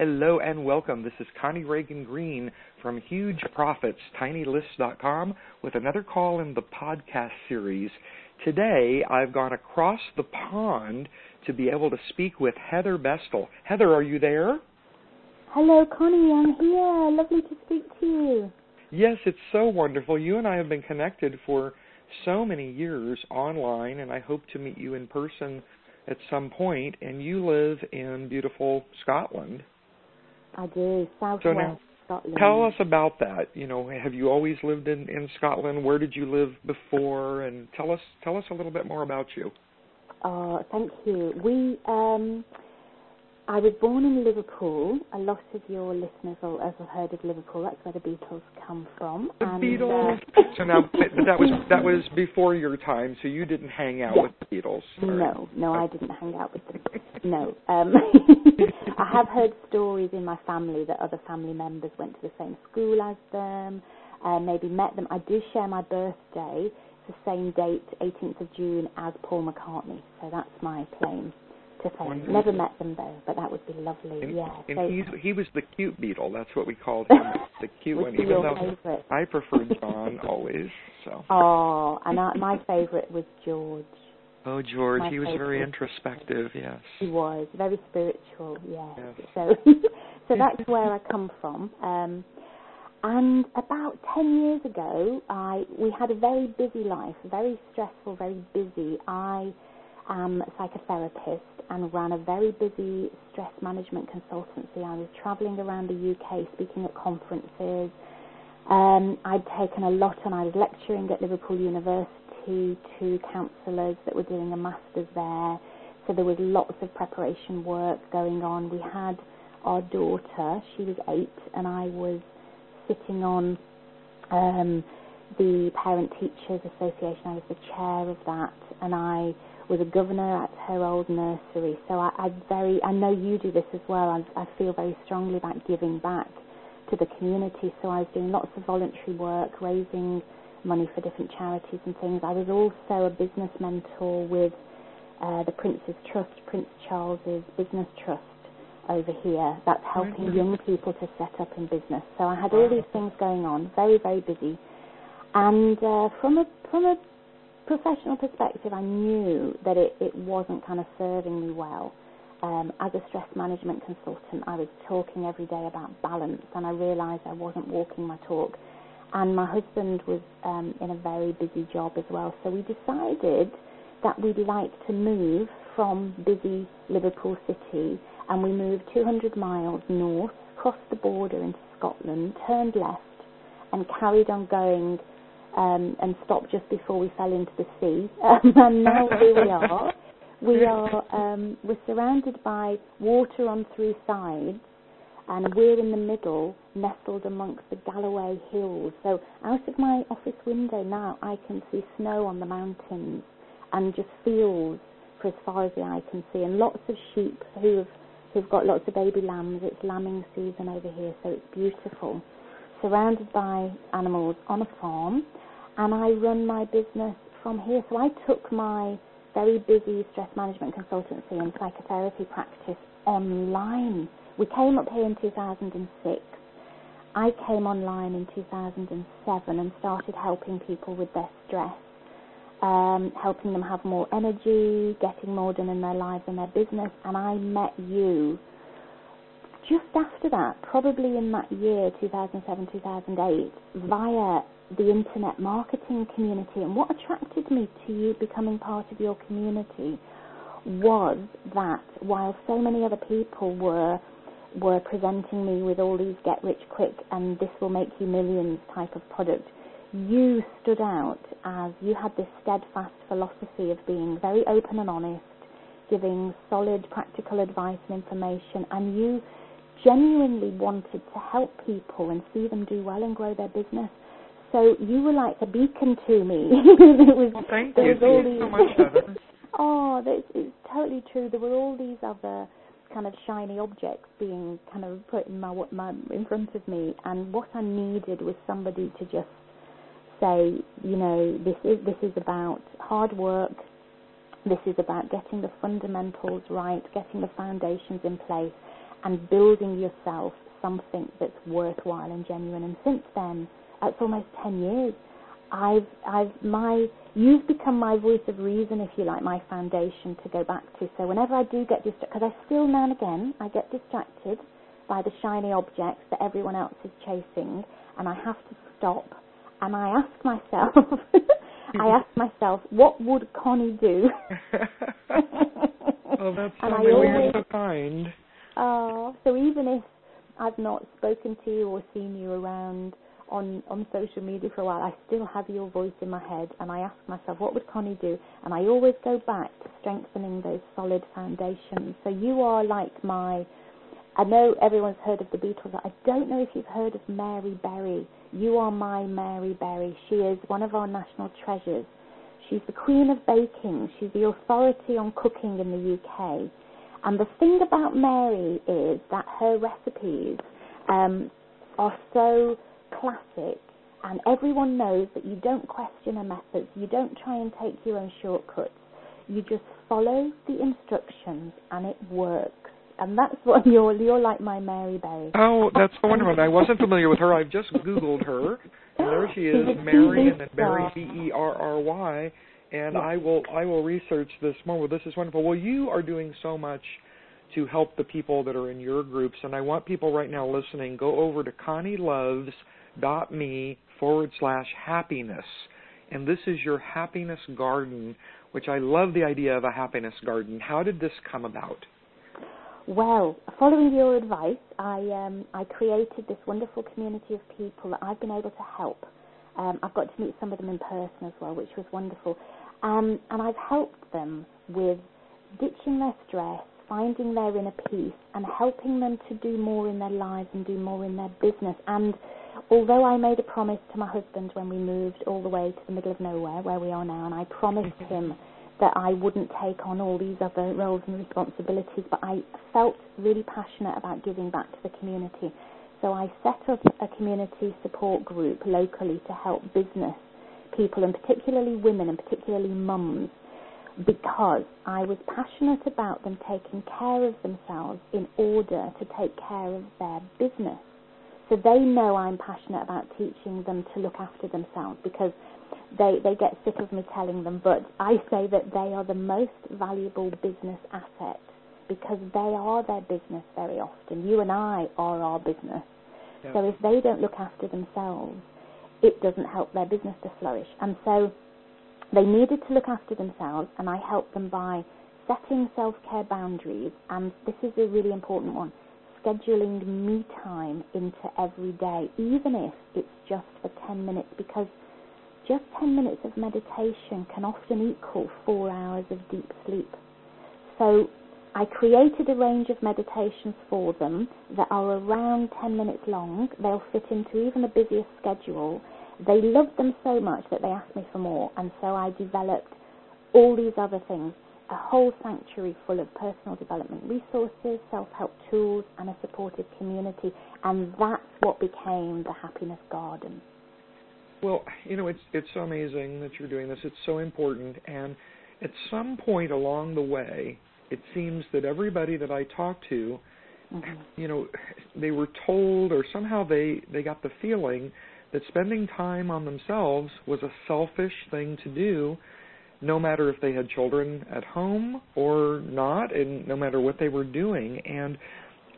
Hello and welcome. This is Connie Ragen Green from Huge Profits, TinyList.com, with another call in the podcast series. Today, I've gone across the pond to be able to speak with Heather Bestel. Heather, are you there? Hello, Connie. I'm here. Lovely to speak to you. Yes, it's so wonderful. You and I have been connected for so many years online, and I hope to meet you in person at some point. And you live in beautiful Scotland. I do, southwest So now, Scotland. Tell us about that. You know, have you always lived in in Scotland? Where did you live before? And tell us tell us a little bit more about you. Oh, thank you. We, um, I was born in Liverpool. A lot of your listeners will have heard of Liverpool. That's where the Beatles come from. The and, Beatles. Uh, so now but that was that was before your time, so you didn't hang out with the Beatles. No, no, I didn't hang out with them. No. Um, I have heard stories in my family that other family members went to the same school as them, uh, maybe met them. I do share my birthday, it's the same date, 18th of June, as Paul McCartney. So that's my claim to fame. Never met them though, but that would be lovely. And, yeah. and so he's he was the cute Beatle. That's what we called him, the cute one. Even your though favourite. I prefer John always. So. Oh, and I, my favourite was George. Oh, George, My he was very introspective. Yes. He was very spiritual, yeah. Yes. So, so that's where I come from. Um, and about ten years ago, I we had a very busy life, very stressful, very busy. I am a psychotherapist and ran a very busy stress management consultancy. I was travelling around the UK, speaking at conferences. Um, I'd taken a lot on. I was lecturing at Liverpool University to counsellors that were doing a master's there. So there was lots of preparation work going on. We had our daughter, she was eight, and I was sitting on um, the Parent Teachers Association. I was the chair of that, and I was a governor at her old nursery. So I, I very, I know you do this as well. I, I feel very strongly about giving back to the community. So I was doing lots of voluntary work, raising money for different charities and things. I was also a business mentor with uh, the Prince's Trust, Prince Charles's Business Trust over here. That's helping Mhm. young people to set up in business. So I had all these things going on, very very busy. And uh, from a from a professional perspective, I knew that it, it wasn't kind of serving me well. Um, as a stress management consultant, I was talking every day about balance, and I realised I wasn't walking my talk. And my husband was um, in a very busy job as well, so we decided that we'd like to move from busy Liverpool City, and we moved 200 miles north, crossed the border into Scotland, turned left, and carried on going um, and stopped just before we fell into the sea. And now here we are. We are um, we're surrounded by water on three sides, and we're in the middle, nestled amongst the Galloway Hills. So out of my office window now, I can see snow on the mountains and just fields for as far as the eye can see, and lots of sheep who have who've got lots of baby lambs. It's lambing season over here, so it's beautiful. Surrounded by animals on a farm, and I run my business from here. So I took my very busy stress management consultancy and psychotherapy practice online. We came up here in 2006. I came online in 2007 and started helping people with their stress, um, helping them have more energy, getting more done in their lives and their business. And I met you just after that, probably in that year, 2007, 2008, via the internet marketing community. And what attracted me to you becoming part of your community was that while so many other people were were presenting me with all these get rich quick and this will make you millions type of product, you stood out as you had this steadfast philosophy of being very open and honest, giving solid practical advice and information, and you genuinely wanted to help people and see them do well and grow their business. So you were like a beacon to me. it was, Well, thank there you. was all these so much, Heather. Oh, that's it's totally true. There were all these other kind of shiny objects being kind of put in my, my in front of me, and what I needed was somebody to just say, you know, this is this is about hard work. This is about getting the fundamentals right, getting the foundations in place, and building yourself something that's worthwhile and genuine. And since then, Uh, it's almost 10 years. I've, I've, my, you've become my voice of reason, if you like, my foundation to go back to. So whenever I do get distracted, because I still now and again, I get distracted by the shiny objects that everyone else is chasing, and I have to stop, and I ask myself, I ask myself, what would Connie do? oh, that's so, always, so kind. Oh, so even if I've not spoken to you or seen you around on on social media for a while, I still have your voice in my head, and I ask myself, what would Connie do? And I always go back to strengthening those solid foundations. So you are like my. I know everyone's heard of the Beatles. I don't know if you've heard of Mary Berry. You are my Mary Berry. She is one of our national treasures. She's the queen of baking. She's the authority on cooking in the UK. And the thing about Mary is that her recipes um, are so classic, and everyone knows that you don't question her methods, you don't try and take your own shortcuts, you just follow the instructions, and it works. And that's what you're you're like my Mary Berry. Oh, that's wonderful. I wasn't familiar with her. I've just Googled her. And there she is, Mary and then Berry B E R R Y and I will I will research this more. Well, this is wonderful. Well, you are doing so much to help the people that are in your groups, and I want people right now listening go over to connieloves.me forward slash happiness, and this is your happiness garden, which I love the idea of a happiness garden. How did this come about? Well, following your advice, I um, I created this wonderful community of people that I've been able to help. Um, I've got to meet some of them in person as well, which was wonderful. Um, and I've helped them with ditching their stress, finding their inner peace, and helping them to do more in their lives and do more in their business. And although I made a promise to my husband when we moved all the way to the middle of nowhere, where we are now, and I promised mm-hmm. him that I wouldn't take on all these other roles and responsibilities, but I felt really passionate about giving back to the community. So I set up a community support group locally to help business people, and particularly women, and particularly mums, because I was passionate about them taking care of themselves in order to take care of their business. So they know I'm passionate about teaching them to look after themselves because they, they get sick of me telling them, but I say that they are the most valuable business asset because they are their business very often. You and I are our business. Yeah. So if they don't look after themselves, it doesn't help their business to flourish. And so they needed to look after themselves, and I helped them by setting self care boundaries. And this is a really important one scheduling me time into every day, even if it's just for 10 minutes, because just 10 minutes of meditation can often equal four hours of deep sleep. So I created a range of meditations for them that are around 10 minutes long. They'll fit into even the busiest schedule. They loved them so much that they asked me for more, and so I developed all these other things a whole sanctuary full of personal development resources, self help tools, and a supportive community. And that's what became the Happiness Garden. Well, you know, it's it's so amazing that you're doing this. It's so important, and at some point along the way, it seems that everybody that I talk to, mm-hmm. you know, they were told or somehow they they got the feeling that spending time on themselves was a selfish thing to do, no matter if they had children at home or not, and no matter what they were doing. And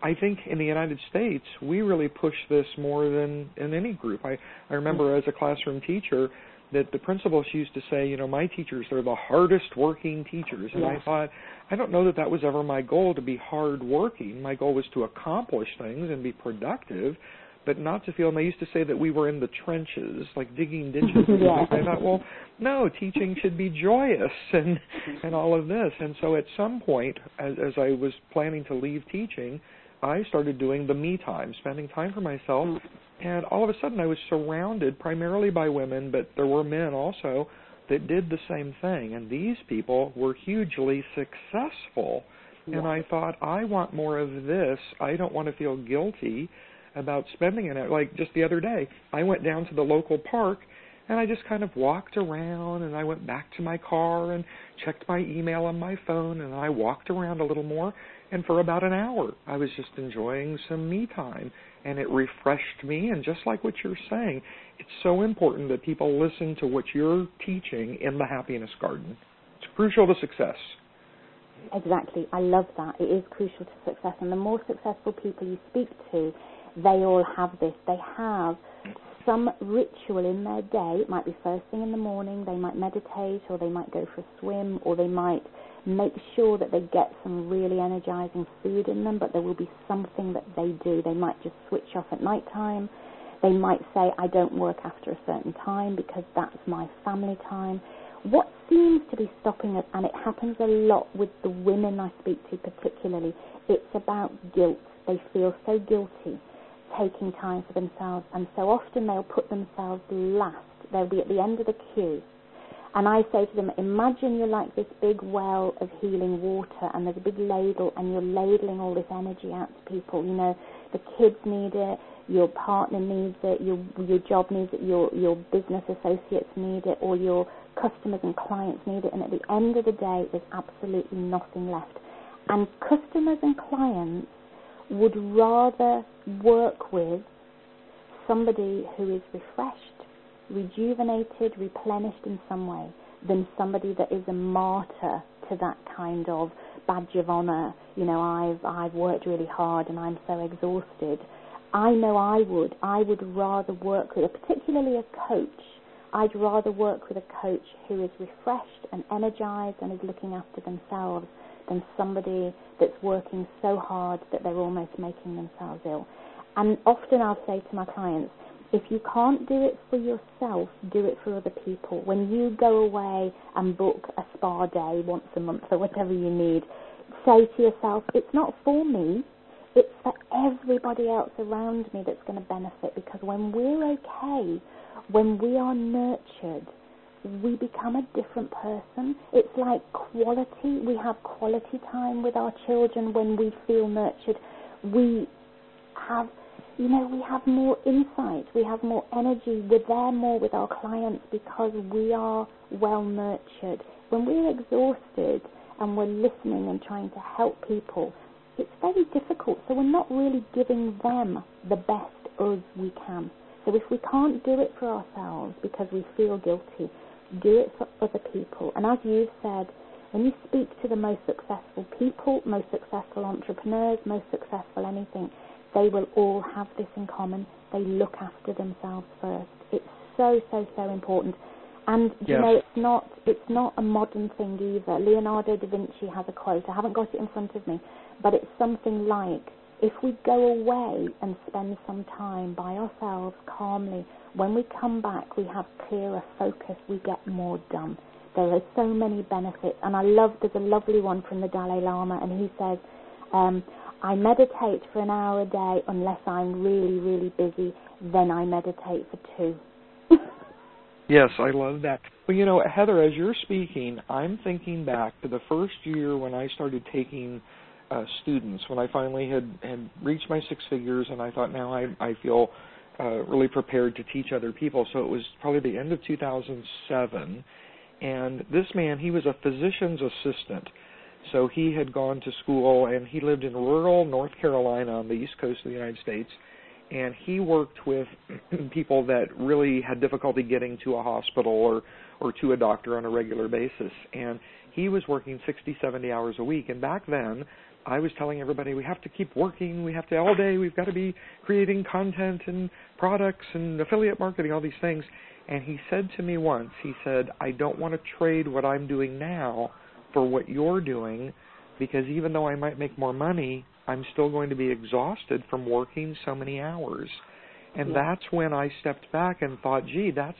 I think in the United States, we really push this more than in any group. I, I remember mm-hmm. as a classroom teacher, that the principals used to say, you know, my teachers are the hardest working teachers. And yes. I thought, I don't know that that was ever my goal to be hard working. My goal was to accomplish things and be productive, but not to feel. And they used to say that we were in the trenches, like digging ditches. yes. I thought, well, no, teaching should be joyous and and all of this. And so at some point, as, as I was planning to leave teaching, I started doing the me time, spending time for myself. Mm. And all of a sudden, I was surrounded primarily by women, but there were men also that did the same thing. And these people were hugely successful. Yeah. And I thought, I want more of this. I don't want to feel guilty about spending it. Like just the other day, I went down to the local park and I just kind of walked around and I went back to my car and checked my email on my phone and I walked around a little more and for about an hour I was just enjoying some me time. And it refreshed me and just like what you're saying it's so important that people listen to what you're teaching in the happiness garden. It's crucial to success. Exactly. I love that. It is crucial to success and the more successful people you speak to they all have this they have some ritual in their day. It might be first thing in the morning, they might meditate, or they might go for a swim, or they might make sure that they get some really energizing food in them, but there will be something that they do. They might just switch off at night time. They might say, I don't work after a certain time because that's my family time. What seems to be stopping us, and it happens a lot with the women I speak to particularly, it's about guilt. They feel so guilty taking time for themselves, and so often they'll put themselves last. They'll be at the end of the queue. And I say to them, imagine you're like this big well of healing water, and there's a big ladle, and you're ladling all this energy out to people. You know, the kids need it, your partner needs it, your your job needs it, your your business associates need it, or your customers and clients need it. And at the end of the day, there's absolutely nothing left. And customers and clients would rather work with somebody who is refreshed, rejuvenated, replenished in some way than somebody that is a martyr to that kind of badge of honor. You know, I've I've worked really hard and I'm so exhausted. I know I would. I would rather work with, a, particularly a coach. I'd rather work with a coach who is refreshed and energized and is looking after themselves than somebody that's working so hard that they're almost making themselves ill. And often I'll say to my clients, if you can't do it for yourself, do it for other people. When you go away and book a spa day once a month or whatever you need, say to yourself, it's not for me, it's for everybody else around me that's going to benefit because when we're okay, when we are nurtured, we become a different person. It's like quality. We have quality time with our children when we feel nurtured. We have, you know, we have more insight. We have more energy. We're there more with our clients because we are well nurtured. When we're exhausted and we're listening and trying to help people, it's very difficult. So we're not really giving them the best us we can. So if we can't do it for ourselves because we feel guilty, do it for other people. And as you've said, when you speak to the most successful people, most successful entrepreneurs, most successful anything, they will all have this in common. They look after themselves first. It's so, so, so important. And yes. you know, it's not it's not a modern thing either. Leonardo da Vinci has a quote. I haven't got it in front of me, but it's something like, "If we go away and spend some time by ourselves calmly, when we come back, we have clearer focus. We get more done." There are so many benefits, and I love. There's a lovely one from the Dalai Lama, and he says, um, "I meditate for an hour a day unless I'm really, really busy. Then I meditate for two. Yes, I love that. Well, you know, Heather, as you're speaking, I'm thinking back to the first year when I started taking uh, students, when I finally had, had reached my six figures, and I thought now I, I feel uh, really prepared to teach other people. So it was probably the end of 2007, and this man, he was a physician's assistant. So he had gone to school, and he lived in rural North Carolina on the east coast of the United States. And he worked with people that really had difficulty getting to a hospital or or to a doctor on a regular basis. And he was working 60 70 hours a week. And back then I was telling everybody we have to keep working we have to all day we've got to be creating content and products and affiliate marketing all these things and he said to me once he said I don't want to trade what I'm doing now for what you're doing because even though I might make more money I'm still going to be exhausted from working so many hours. And Yeah. that's when I stepped back and thought, gee, that's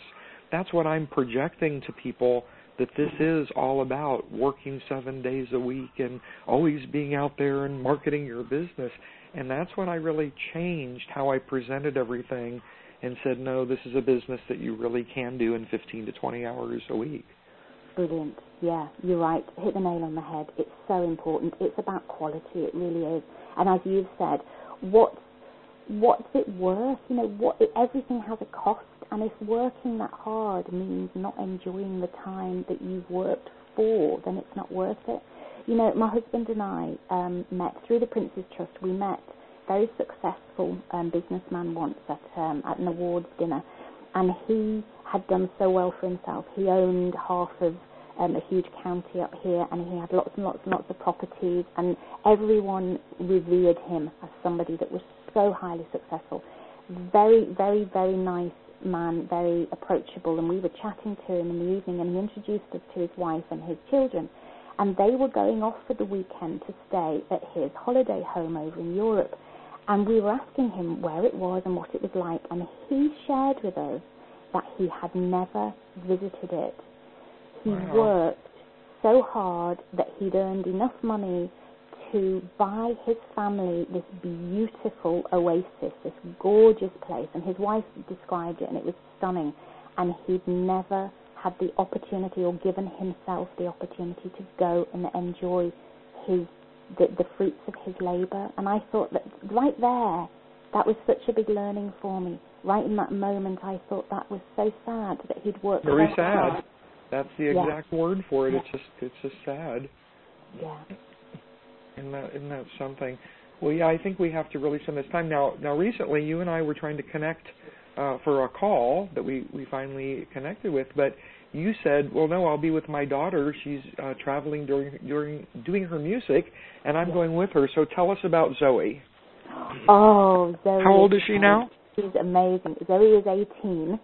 that's what I'm projecting to people that this is all about working 7 days a week and always being out there and marketing your business. And that's when I really changed how I presented everything and said, no, this is a business that you really can do in 15 to 20 hours a week. Brilliant. Yeah, you're right. Hit the nail on the head. It's so important. It's about quality. It really is. And as you've said, what's what's it worth? You know, what everything has a cost, And if working that hard means not enjoying the time that you've worked for, then it's not worth it. You know, my husband and I um, met through the Prince's Trust. We met very successful um, businessman once at um, at an awards dinner, and he had done so well for himself. He owned half of um, a huge county up here, and he had lots and lots and lots of properties, and everyone revered him as somebody that was so highly successful. Very, very, very nice man, very approachable, and we were chatting to him in the evening, and he introduced us to his wife and his children. And they were going off for the weekend to stay at his holiday home over in Europe. And we were asking him where it was and what it was like, and he shared with us that he had never visited it. He wow. worked so hard that he'd earned enough money to buy his family this beautiful oasis, this gorgeous place, and his wife described it, and it was stunning. And he'd never had the opportunity or given himself the opportunity to go and enjoy his the, the fruits of his labour. And I thought that right there, that was such a big learning for me. Right in that moment, I thought that was so sad that he'd worked very sad. Hard. That's the exact yeah. word for it. Yeah. It's just it's just sad. Yeah. Isn't that isn't that something? Well, yeah, I think we have to really spend this time now. Now, recently, you and I were trying to connect uh, for a call that we we finally connected with, but you said, "Well, no, I'll be with my daughter. She's uh, traveling during during doing her music, and I'm going with her." So, tell us about Zoe. Oh, Zoe! How old is she now? She's amazing. Zoe is 18,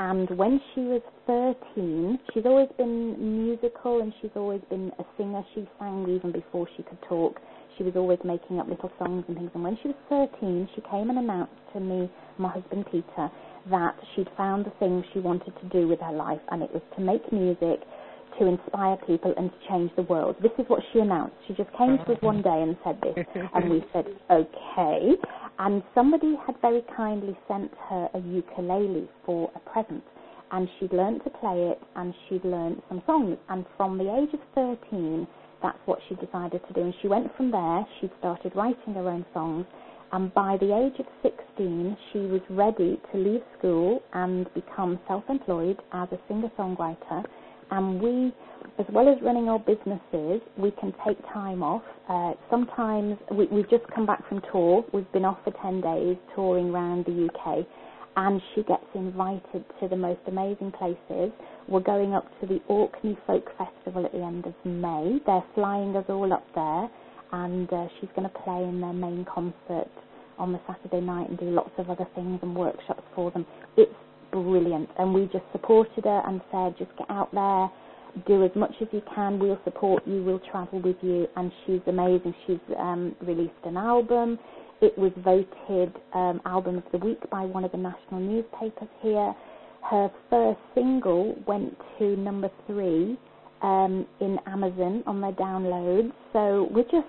and when she was 13, she's always been musical and she's always been a singer. She sang even before she could talk. She was always making up little songs and things. And when she was 13, she came and announced to me, my husband Peter, that she'd found the thing she wanted to do with her life, and it was to make music to inspire people and to change the world. This is what she announced. She just came to us one day and said this, and we said, okay. And somebody had very kindly sent her a ukulele for a present, and she'd learned to play it, and she'd learned some songs. And from the age of 13, that's what she decided to do. And she went from there, she started writing her own songs, and by the age of 16, she was ready to leave school and become self employed as a singer songwriter. And we, as well as running our businesses, we can take time off. Uh, sometimes we, we've just come back from tour. We've been off for 10 days touring around the UK and she gets invited to the most amazing places. We're going up to the Orkney Folk Festival at the end of May. They're flying us all up there and uh, she's going to play in their main concert on the Saturday night and do lots of other things and workshops for them. It's brilliant, and we just supported her and said, just get out there, do as much as you can. We'll support you. We'll travel with you. And she's amazing. She's um, released an album. It was voted um, album of the week by one of the national newspapers here. Her first single went to number three um, in Amazon on their downloads. So we're just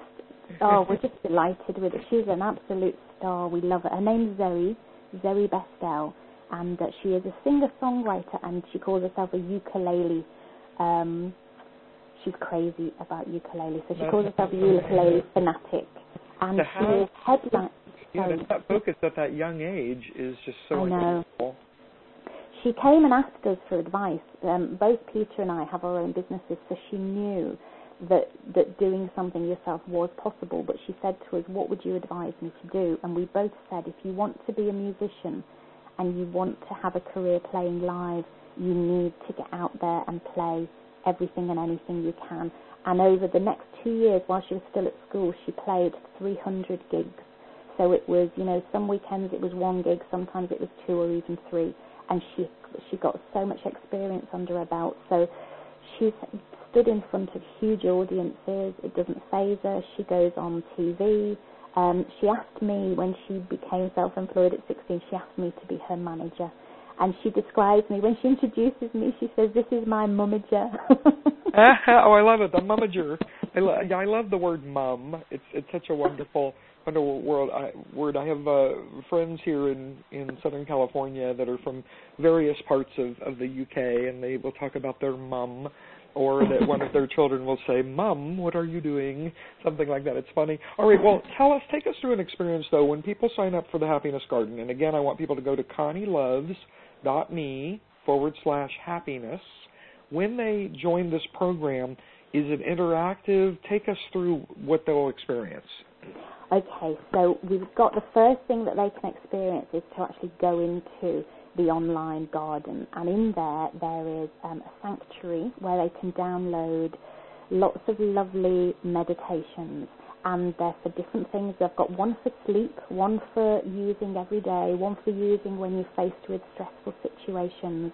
oh, we're just delighted with it. She's an absolute star. We love her. Her name's Zoe, Zoe Bestel, and uh, she is a singer-songwriter, and she calls herself a ukulele. Um, she's crazy about ukulele, so she calls herself a ukulele fanatic, and to headline. Yeah, that focus at that young age is just so I know. incredible she came and asked us for advice. Um, both Peter and I have our own businesses, so she knew that that doing something yourself was possible. But she said to us, "What would you advise me to do?" And we both said, "If you want to be a musician and you want to have a career playing live, you need to get out there and play everything and anything you can." And over the next two years, while she was still at school, she played 300 gigs. So it was, you know, some weekends it was one gig, sometimes it was two or even three and she she got so much experience under her belt. So she's stood in front of huge audiences. It doesn't phase her. She goes on TV. Um, she asked me when she became self-employed at 16. She asked me to be her manager, and she describes me when she introduces me. She says, "This is my mummager." oh, I love it, the mummager. I, lo- I love the word mum. It's it's such a wonderful underworld I, word. I have uh, friends here in in Southern California that are from various parts of of the UK, and they will talk about their mum, or that one of their children will say, "Mum, what are you doing?" Something like that. It's funny. All right, well, tell us, take us through an experience though when people sign up for the Happiness Garden. And again, I want people to go to Connie Loves bit.me forward slash happiness. When they join this program, is it interactive? Take us through what they'll experience. Okay, so we've got the first thing that they can experience is to actually go into the online garden, and in there there is um, a sanctuary where they can download lots of lovely meditations, and they're for different things. They've got one for sleep, one for using every day, one for using when you're faced with stressful situations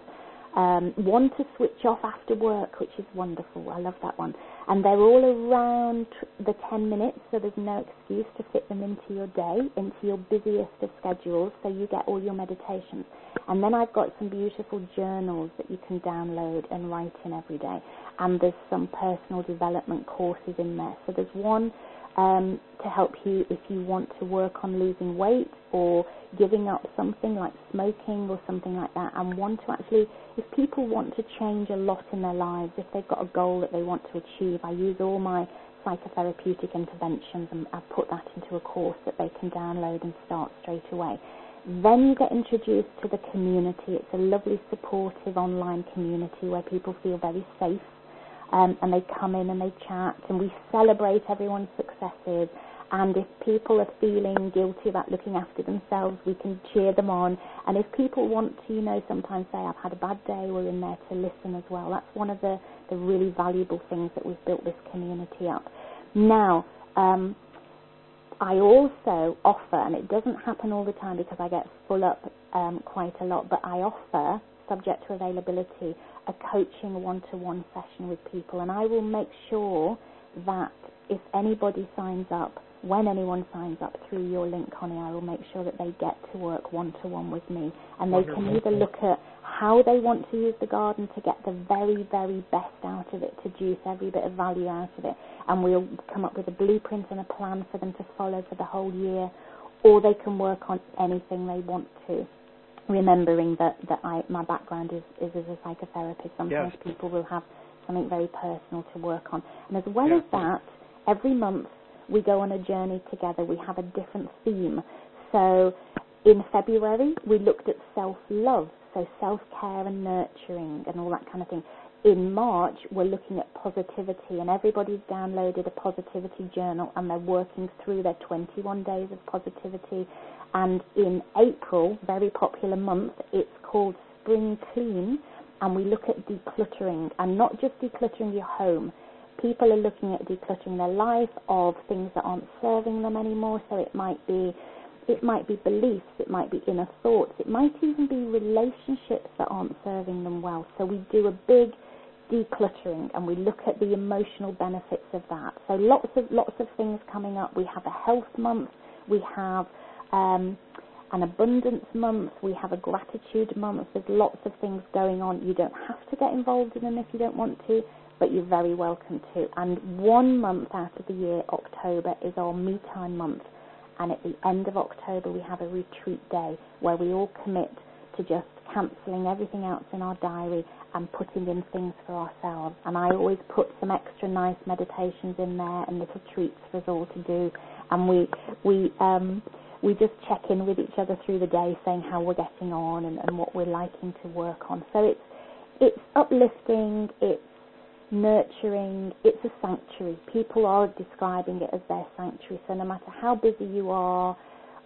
um, one to switch off after work, which is wonderful. I love that one. And they're all around the 10 minutes, so there's no excuse to fit them into your day, into your busiest of schedules, so you get all your meditations. And then I've got some beautiful journals that you can download and write in every day. And there's some personal development courses in there. So there's one um, to help you if you want to work on losing weight or giving up something like smoking or something like that, and want to actually, if people want to change a lot in their lives, if they've got a goal that they want to achieve, I use all my psychotherapeutic interventions and I put that into a course that they can download and start straight away. Then you get introduced to the community. It's a lovely, supportive online community where people feel very safe um, and they come in and they chat and we celebrate everyone's successes and if people are feeling guilty about looking after themselves, we can cheer them on. And if people want to, you know, sometimes say, I've had a bad day, we're in there to listen as well. That's one of the, the really valuable things that we've built this community up. Now, um, I also offer, and it doesn't happen all the time because I get full up um, quite a lot, but I offer, subject to availability, a coaching one-to-one session with people, and I will make sure that if anybody signs up, when anyone signs up through your link, Connie, I will make sure that they get to work one-to-one with me, and they can either look at how they want to use the garden to get the very, very best out of it, to juice every bit of value out of it, and we'll come up with a blueprint and a plan for them to follow for the whole year, or they can work on anything they want to remembering that, that I, my background is, is as a psychotherapist. Sometimes yes. people will have something very personal to work on. And as well yes. as that, every month we go on a journey together. We have a different theme. So in February, we looked at self-love, so self-care and nurturing and all that kind of thing. In March, we're looking at positivity, and everybody's downloaded a positivity journal, and they're working through their 21 days of positivity and in April, very popular month, it's called Spring Clean, and we look at decluttering, and not just decluttering your home. People are looking at decluttering their life of things that aren't serving them anymore. So it might be, it might be beliefs, it might be inner thoughts, it might even be relationships that aren't serving them well. So we do a big decluttering and we look at the emotional benefits of that. So lots of lots of things coming up. We have a health month. We have um, an abundance month, we have a gratitude month. There's lots of things going on. You don't have to get involved in them if you don't want to, but you're very welcome to. And one month out of the year, October, is our me time month. And at the end of October, we have a retreat day where we all commit to just cancelling everything else in our diary and putting in things for ourselves. And I always put some extra nice meditations in there and little treats for us all to do. And we we um, we just check in with each other through the day, saying how we're getting on and, and what we're liking to work on. So it's it's uplifting, it's nurturing, it's a sanctuary. People are describing it as their sanctuary. So no matter how busy you are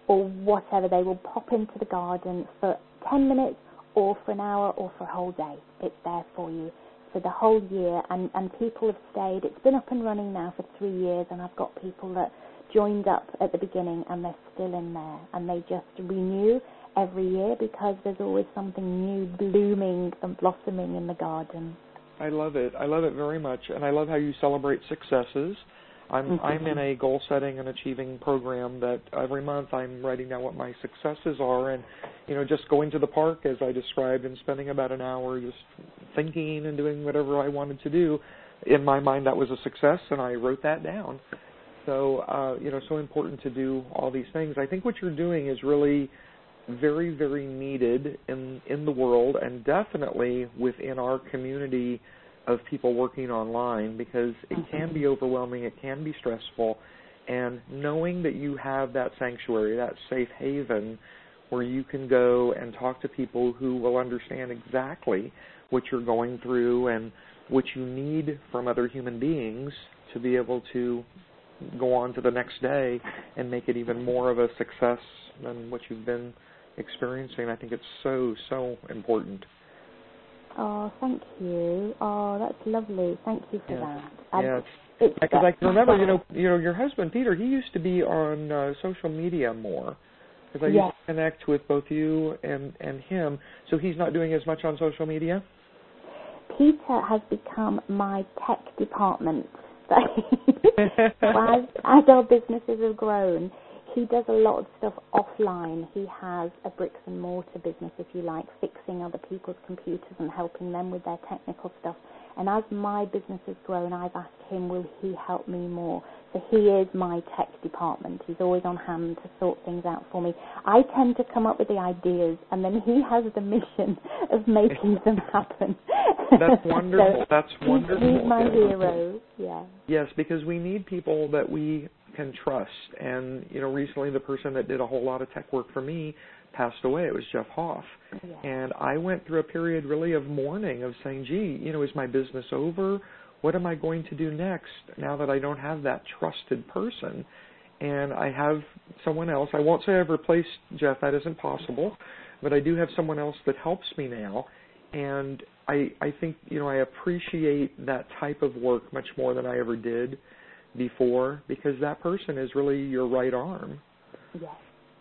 or whatever, they will pop into the garden for 10 minutes or for an hour or for a whole day. It's there for you for the whole year and, and people have stayed. It's been up and running now for three years and I've got people that joined up at the beginning and they're still in there and they just renew every year because there's always something new blooming and blossoming in the garden. I love it. I love it very much and I love how you celebrate successes. I'm mm-hmm. I'm in a goal setting and achieving program that every month I'm writing down what my successes are and you know just going to the park as I described and spending about an hour just thinking and doing whatever I wanted to do in my mind that was a success and I wrote that down so, uh, you know, so important to do all these things. I think what you're doing is really very, very needed in in the world, and definitely within our community of people working online because it mm-hmm. can be overwhelming, it can be stressful, and knowing that you have that sanctuary, that safe haven where you can go and talk to people who will understand exactly what you're going through and what you need from other human beings to be able to go on to the next day and make it even more of a success than what you've been experiencing. I think it's so, so important. Oh, thank you. Oh, that's lovely. Thank you for yeah. that. Yeah, because I can remember, you know, you know, your husband Peter. He used to be on uh, social media more because I yes. used to connect with both you and and him. So he's not doing as much on social media. Peter has become my tech department. as, as our businesses have grown, he does a lot of stuff offline. He has a bricks and mortar business, if you like, fixing other people's computers and helping them with their technical stuff. And as my business has grown, I've asked him, will he help me more? So he is my tech department. He's always on hand to sort things out for me. I tend to come up with the ideas, and then he has the mission of making them happen. That's wonderful. so That's wonderful. He's my hero. Yeah. Yes, because we need people that we can trust. And you know, recently the person that did a whole lot of tech work for me passed away. It was Jeff Hoff. Yeah. And I went through a period really of mourning of saying, gee, you know, is my business over? What am I going to do next now that I don't have that trusted person? And I have someone else. I won't say I've replaced Jeff, that isn't possible, but I do have someone else that helps me now. And I I think, you know, I appreciate that type of work much more than I ever did before because that person is really your right arm. Yes.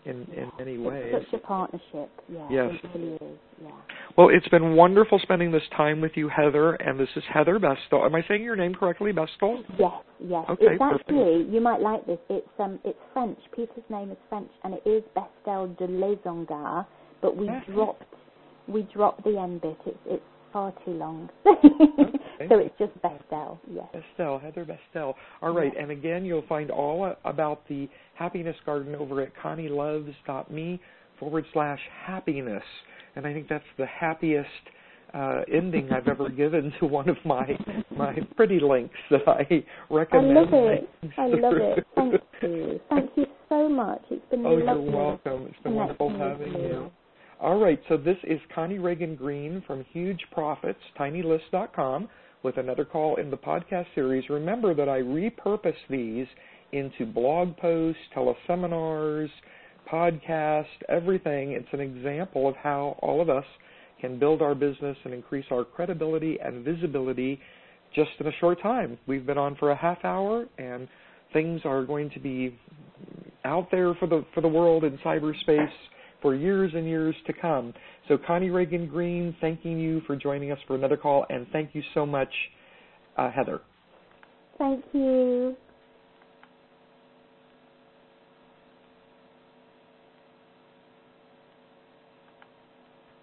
In in many ways. It's such a partnership. Yeah. Yes. It really is. Yeah. Well, it's been wonderful spending this time with you, Heather. And this is Heather Bestel. Am I saying your name correctly, Bestel? Yes. Yes. Okay. It's actually you might like this. It's um it's French. Peter's name is French, and it is Bestel de Lesongar, but we Okay. dropped we dropped the end bit. It's it's far too long. Okay. so it's just Bestel. Yes. Bestel, Heather Bestel. All right, and again, you'll find all about the Happiness Garden over at connieloves.me forward slash happiness. And I think that's the happiest uh, ending I've ever given to one of my my pretty links that I recommend. I love it. I love it. Thank you. Thank you so much. It's been Oh, lovely. you're welcome. It's been wonderful having you. All right, so this is Connie Ragen Green from Huge Profits, tinylist.com, with another call in the podcast series. Remember that I repurpose these into blog posts, teleseminars, podcast, everything. It's an example of how all of us can build our business and increase our credibility and visibility just in a short time. We've been on for a half hour and things are going to be out there for the for the world in cyberspace for years and years to come. So Connie Ragen Green, thanking you for joining us for another call and thank you so much, uh, Heather. Thank you.